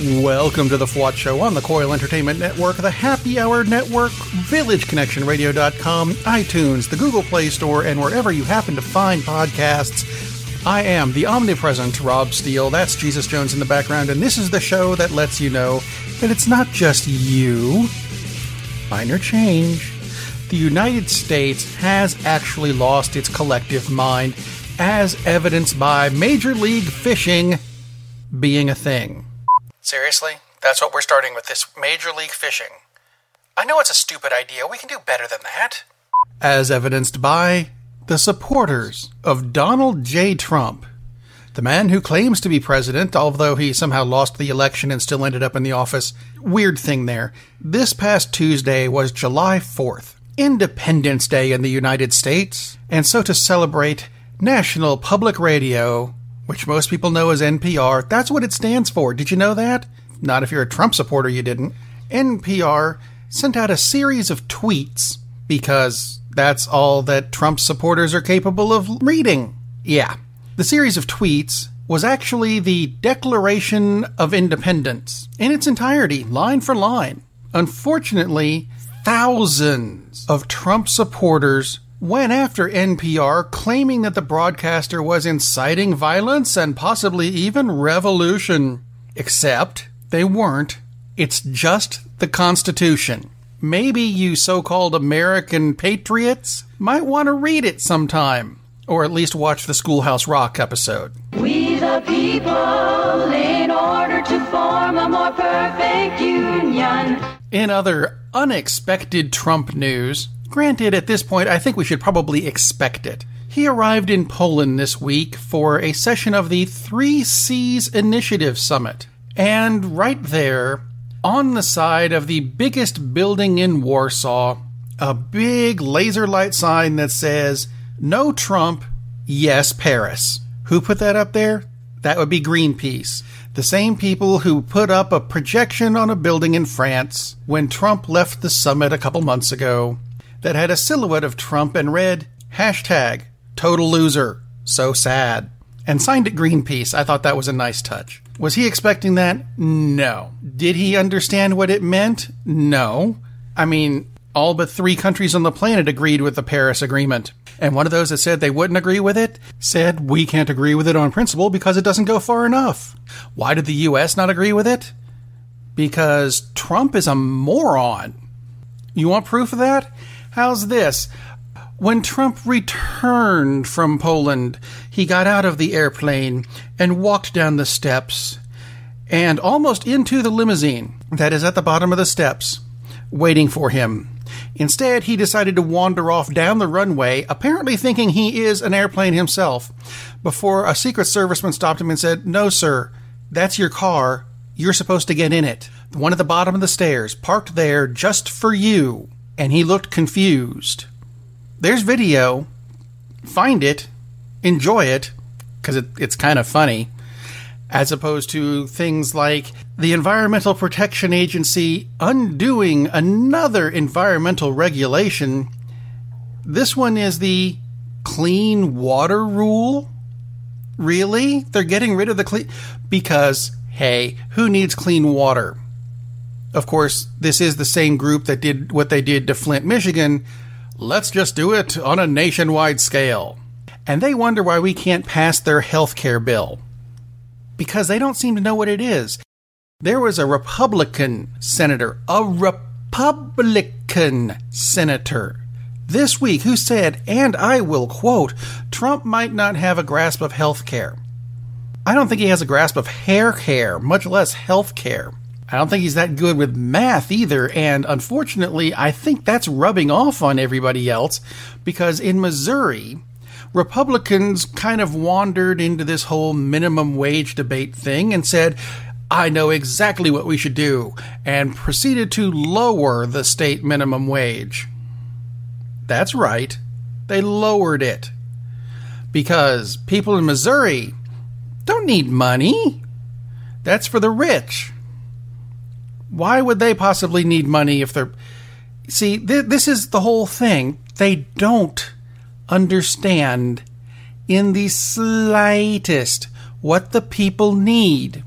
Welcome to the FWOT Show on the Coil Entertainment Network, the Happy Hour Network, VillageConnectionRadio.com, iTunes, the Google Play Store, and wherever you happen to find podcasts. I am the omnipresent Rob Steele. That's Jesus Jones in the background, and this is the show that lets you know that it's not just you. Minor change. The United States has actually lost its collective mind, as evidenced by Major League Fishing being a thing. Seriously? That's what we're starting with this Major League Fishing. I know it's a stupid idea. We can do better than that. As evidenced by the supporters of Donald J. Trump, the man who claims to be president, although he somehow lost the election and still ended up in the office. Weird thing there. This past Tuesday was July 4th, Independence Day in the United States, and so to celebrate National Public Radio, which most people know as NPR. That's what it stands for. Did you know that? Not if you're a Trump supporter, you didn't. NPR sent out a series of tweets because that's all that Trump supporters are capable of reading. Yeah. The series of tweets was actually the Declaration of Independence in its entirety, line for line. Unfortunately, thousands of Trump supporters went after NPR, claiming that the broadcaster was inciting violence and possibly even revolution. Except they weren't. It's just the Constitution. Maybe you so called American patriots might want to read it sometime, or at least watch the Schoolhouse Rock episode. We the people, in order to form a more perfect union. In other unexpected Trump news, Granted, at this point, I think we should probably expect it. He arrived in Poland this week for a session of the Three Seas Initiative Summit. And right there, on the side of the biggest building in Warsaw, a big laser light sign that says, No Trump, yes Paris. Who put that up there? That would be Greenpeace. The same people who put up a projection on a building in France when Trump left the summit a couple months ago that had a silhouette of Trump and read, hashtag, total loser, so sad, and signed it Greenpeace. I thought that was a nice touch. Was he expecting that? No. Did he understand what it meant? No. I mean, all but three countries on the planet agreed with the Paris Agreement. And one of those that said they wouldn't agree with it said, We can't agree with it on principle because it doesn't go far enough. Why did the US not agree with it? Because Trump is a moron. You want proof of that? How's this? When Trump returned from Poland, he got out of the airplane and walked down the steps and almost into the limousine that is at the bottom of the steps, waiting for him. Instead, he decided to wander off down the runway, apparently thinking he is an airplane himself, before a Secret Serviceman stopped him and said, No, sir, that's your car. You're supposed to get in it. The one at the bottom of the stairs, parked there just for you and he looked confused. There's video. Find it, enjoy it, because it, it's kind of funny, as opposed to things like the Environmental Protection Agency undoing another environmental regulation. This one is the clean water rule. Really? They're getting rid of the clean. Because, hey, who needs clean water? Of course, this is the same group that did what they did to Flint, Michigan. Let's just do it on a nationwide scale. And they wonder why we can't pass their health care bill. Because they don't seem to know what it is. There was a Republican senator, a Republican senator, this week who said, and I will quote, Trump might not have a grasp of health care. I don't think he has a grasp of hair care, much less health care. I don't think he's that good with math either, and unfortunately, I think that's rubbing off on everybody else because in Missouri, Republicans kind of wandered into this whole minimum wage debate thing and said, I know exactly what we should do, and proceeded to lower the state minimum wage. That's right, they lowered it. Because people in Missouri don't need money. That's for the rich. Why would they possibly need money if they're. See, th- this is the whole thing. They don't understand in the slightest what the people need.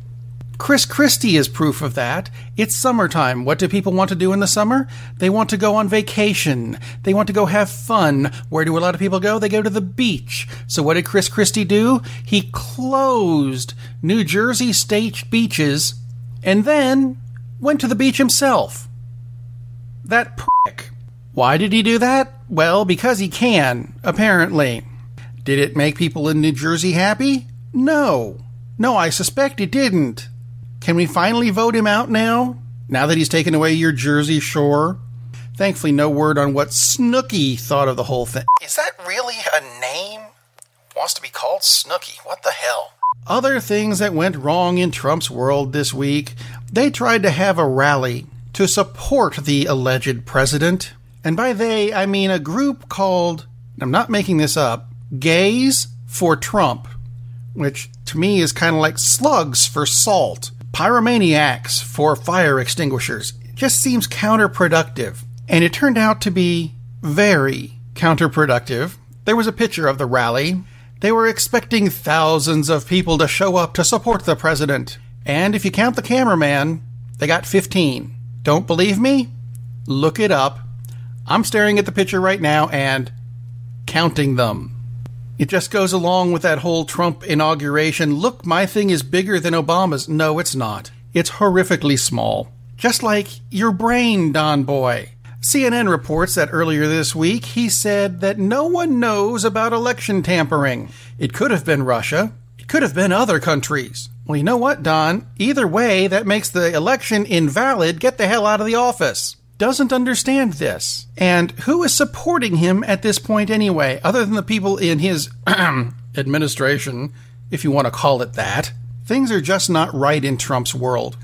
Chris Christie is proof of that. It's summertime. What do people want to do in the summer? They want to go on vacation. They want to go have fun. Where do a lot of people go? They go to the beach. So what did Chris Christie do? He closed New Jersey state beaches and then went to the beach himself. That prick. Why did he do that? Well, because he can, apparently. Did it make people in New Jersey happy? No. No, I suspect it didn't. Can we finally vote him out now? Now that he's taken away your Jersey Shore? Thankfully, no word on what Snooki thought of the whole thing. Is that really a name? Wants to be called Snooki. What the hell? Other things that went wrong in Trump's world this week. They tried to have a rally to support the alleged president. And by they, I mean a group called, I'm not making this up, Gays for Trump, which to me is kind of like slugs for salt pyromaniacs for fire extinguishers. It just seems counterproductive. And it turned out to be very counterproductive. There was a picture of the rally. They were expecting thousands of people to show up to support the president. And if you count the cameraman, they got 15. Don't believe me? Look it up. I'm staring at the picture right now and counting them. It just goes along with that whole Trump inauguration. Look, my thing is bigger than Obama's. No, it's not. It's horrifically small. Just like your brain, Don Boy. CNN reports that earlier this week he said that no one knows about election tampering. It could have been Russia. It could have been other countries. Well, you know what, Don? Either way, that makes the election invalid. Get the hell out of the office doesn't understand this. And who is supporting him at this point anyway, other than the people in his administration, if you want to call it that? Things are just not right in Trump's world.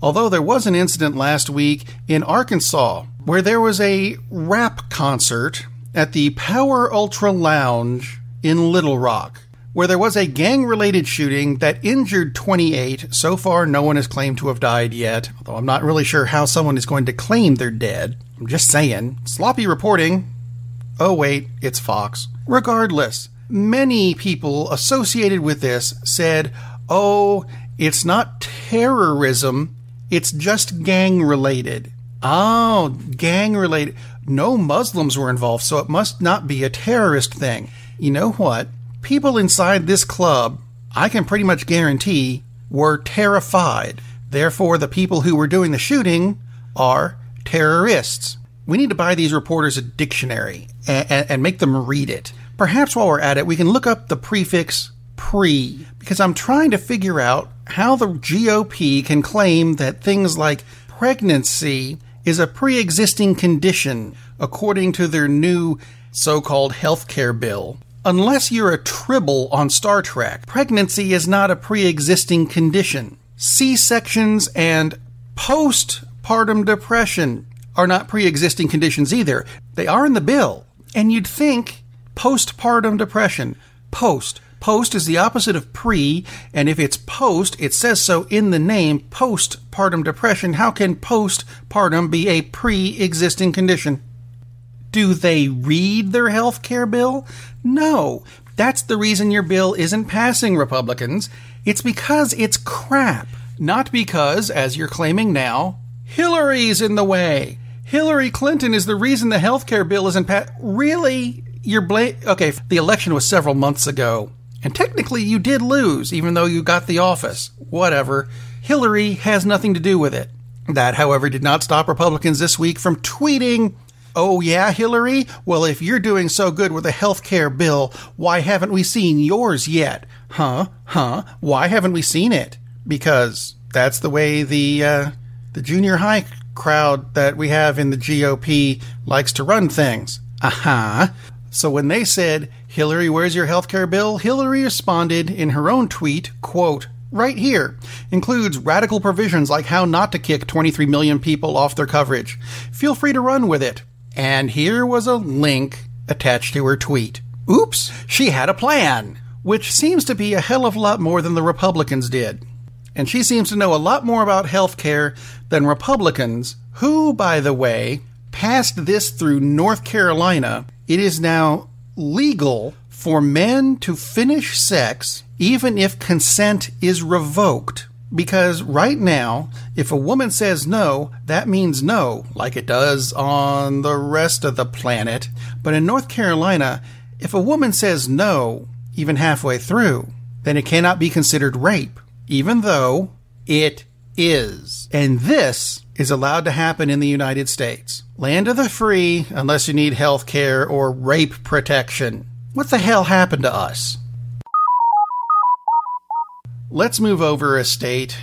Although there was an incident last week in Arkansas where there was a rap concert at the Power Ultra Lounge in Little Rock where there was a gang related shooting that injured 28. So far, no one has claimed to have died yet, although I'm not really sure how someone is going to claim they're dead. I'm just saying. Sloppy reporting. Oh, wait, it's Fox. Regardless, many people associated with this said, oh, it's not terrorism, it's just gang related. Oh, gang related. No Muslims were involved, so it must not be a terrorist thing. You know what? people inside this club, I can pretty much guarantee, were terrified. Therefore, the people who were doing the shooting are terrorists. We need to buy these reporters a dictionary and, and, and, make them read it. Perhaps while we're at it, we can look up the prefix pre, because I'm trying to figure out how the GOP can claim that things like pregnancy is a pre existing condition according to their new so called health care bill. Unless you're a tribble on Star Trek, pregnancy is not a pre existing condition. C sections and postpartum depression are not pre existing conditions either. They are in the bill. And you'd think postpartum depression, post. Post is the opposite of pre, and if it's post, it says so in the name postpartum depression. How can postpartum be a pre existing condition? Do they read their health care bill? No. That's the reason your bill isn't passing, Republicans. It's because it's crap. Not because, as you're claiming now, Hillary's in the way. Hillary Clinton is the reason the health care bill isn't passed. Really? You're blame. Okay, the election was several months ago. And technically, you did lose, even though you got the office. Whatever. Hillary has nothing to do with it. That, however, did not stop Republicans this week from tweeting Oh, yeah, Hillary? Well, if you're doing so good with the health care bill, why haven't we seen yours yet? Huh? Huh? Why haven't we seen it? Because that's the way the, uh, the junior high crowd that we have in the GOP likes to run things. Aha. Uh-huh. So when they said, Hillary, where's your health care bill? Hillary responded in her own tweet, quote, right here includes radical provisions like how not to kick 23 million people off their coverage. Feel free to run with it. And here was a link attached to her tweet. Oops, she had a plan, which seems to be a hell of a lot more than the Republicans did. And she seems to know a lot more about health care than Republicans, who, by the way, passed this through North Carolina. It is now legal for men to finish sex even if consent is revoked. Because right now, if a woman says no, that means no, like it does on the rest of the planet. But in North Carolina, if a woman says no, even halfway through, then it cannot be considered rape, even though it is. And this is allowed to happen in the United States. Land of the free, unless you need health care or rape protection. What the hell happened to us? Let's move over a state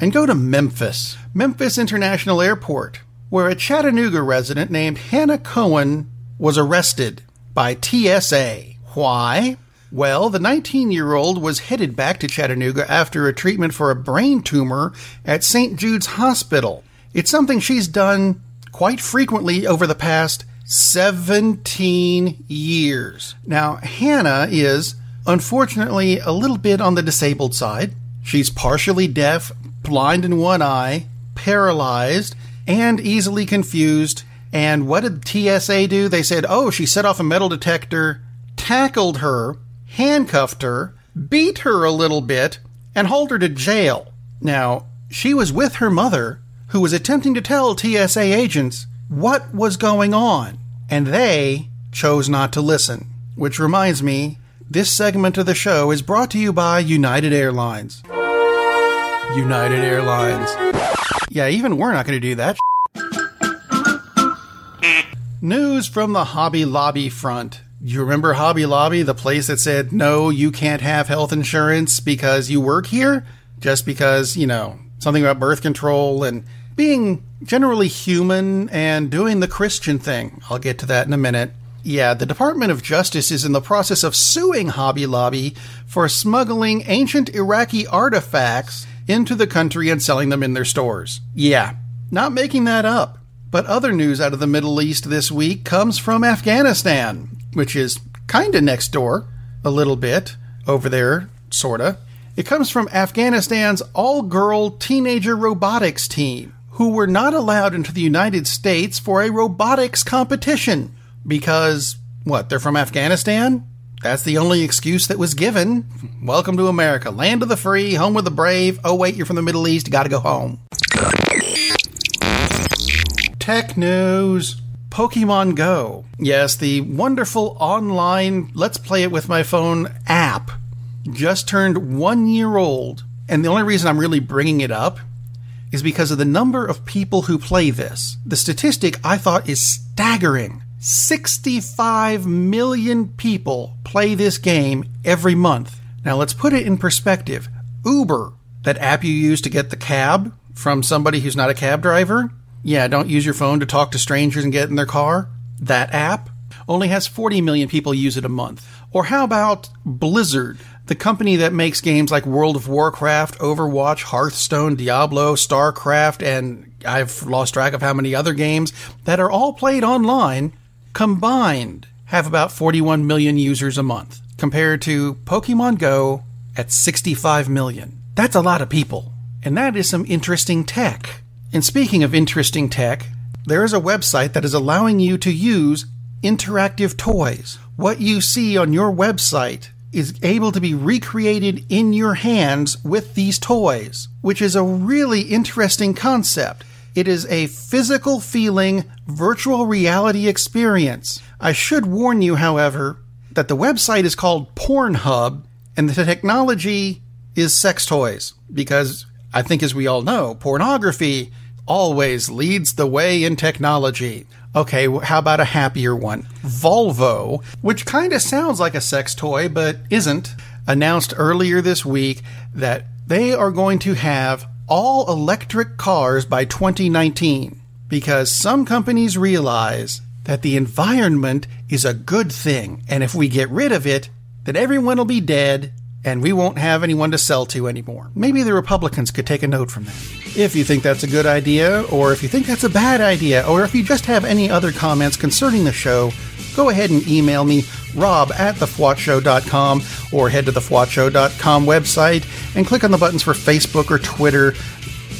and go to Memphis. Memphis International Airport, where a Chattanooga resident named Hannah Cohen was arrested by TSA. Why? Well, the 19 year old was headed back to Chattanooga after a treatment for a brain tumor at St. Jude's Hospital. It's something she's done quite frequently over the past 17 years. Now, Hannah is unfortunately a little bit on the disabled side. She's partially deaf, blind in one eye, paralyzed, and easily confused. And what did TSA do? They said, oh, she set off a metal detector, tackled her, handcuffed her, beat her a little bit, and hauled her to jail. Now, she was with her mother, who was attempting to tell TSA agents what was going on, and they chose not to listen. Which reminds me, this segment of the show is brought to you by United Airlines. United Airlines. Yeah, even we're not going to do that. News from the Hobby Lobby front. You remember Hobby Lobby, the place that said, no, you can't have health insurance because you work here? Just because, you know, something about birth control and being generally human and doing the Christian thing. I'll get to that in a minute. Yeah, the Department of Justice is in the process of suing Hobby Lobby for smuggling ancient Iraqi artifacts into the country and selling them in their stores. Yeah, not making that up. But other news out of the Middle East this week comes from Afghanistan, which is kinda next door, a little bit, over there, sorta. It comes from Afghanistan's all girl teenager robotics team, who were not allowed into the United States for a robotics competition because, what, they're from Afghanistan? That's the only excuse that was given. Welcome to America, land of the free, home of the brave. Oh, wait, you're from the Middle East, you gotta go home. Tech news. Pokemon Go. Yes, the wonderful online Let's Play It With My Phone app just turned one year old. And the only reason I'm really bringing it up is because of the number of people who play this. The statistic I thought is staggering. 65 million people play this game every month. Now let's put it in perspective. Uber, that app you use to get the cab from somebody who's not a cab driver, yeah, don't use your phone to talk to strangers and get in their car. That app only has 40 million people use it a month. Or how about Blizzard, the company that makes games like World of Warcraft, Overwatch, Hearthstone, Diablo, StarCraft, and I've lost track of how many other games that are all played online combined have about 41 million users a month, compared to Pokemon Go at 65 million. That's a lot of people. And that is some interesting tech. And speaking of interesting tech, there is a website that is allowing you to use interactive toys. What you see on your website is able to be recreated in your hands with these toys, which is a really interesting concept. It is a physical feeling virtual reality experience. I should warn you, however, that the website is called Pornhub and the technology is sex toys because I think as we all know, pornography always leads the way in technology. Okay, how about a happier one? Volvo, which kind of sounds like a sex toy but isn't, announced earlier this week that they are going to have all electric cars by 2019 because some companies realize that the environment is a good thing, and if we get rid of it, then everyone will be dead and we won't have anyone to sell to anymore. Maybe the Republicans could take a note from that. If you think that's a good idea, or if you think that's a bad idea, or if you just have any other comments concerning the show, go ahead and email me, rob at thefwotshow.com, or head to the fwotshow.com website and click on the buttons for Facebook or Twitter.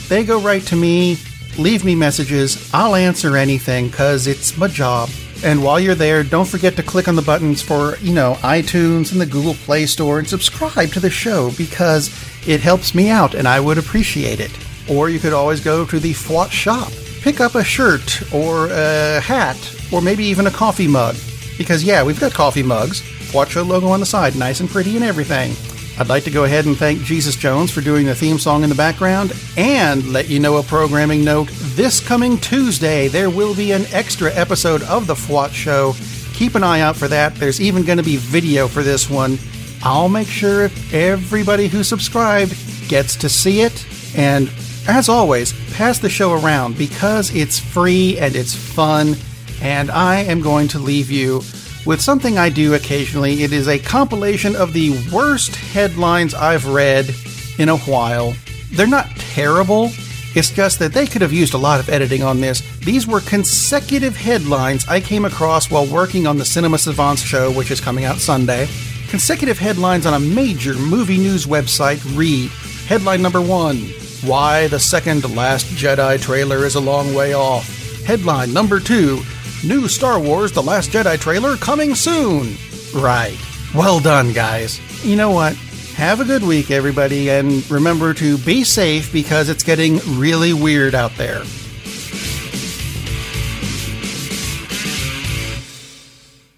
They go right to me. Leave me messages. I'll answer anything because it's my job. And while you're there, don't forget to click on the buttons for, you know, iTunes and the Google Play Store and subscribe to the show because it helps me out and I would appreciate it. Or you could always go to the FWOT shop, pick up a shirt or a hat or maybe even a coffee mug. Because, yeah, we've got coffee mugs, FWOT Show logo on the side, nice and pretty and everything. I'd like to go ahead and thank Jesus Jones for doing the theme song in the background and let you know a programming note. This coming Tuesday, there will be an extra episode of The FWOT Show. Keep an eye out for that. There's even going to be video for this one. I'll make sure if everybody who subscribed gets to see it. And as always, pass the show around because it's free and it's fun. And I am going to leave you with something I do occasionally. It is a compilation of the worst headlines I've read in a while. They're not terrible, it's just that they could have used a lot of editing on this. These were consecutive headlines I came across while working on the Cinema Savants show, which is coming out Sunday. Consecutive headlines on a major movie news website read Headline number one Why the second Last Jedi trailer is a long way off. Headline number two New Star Wars The Last Jedi trailer coming soon. Right. Well done, guys. You know what? Have a good week, everybody, and remember to be safe because it's getting really weird out there.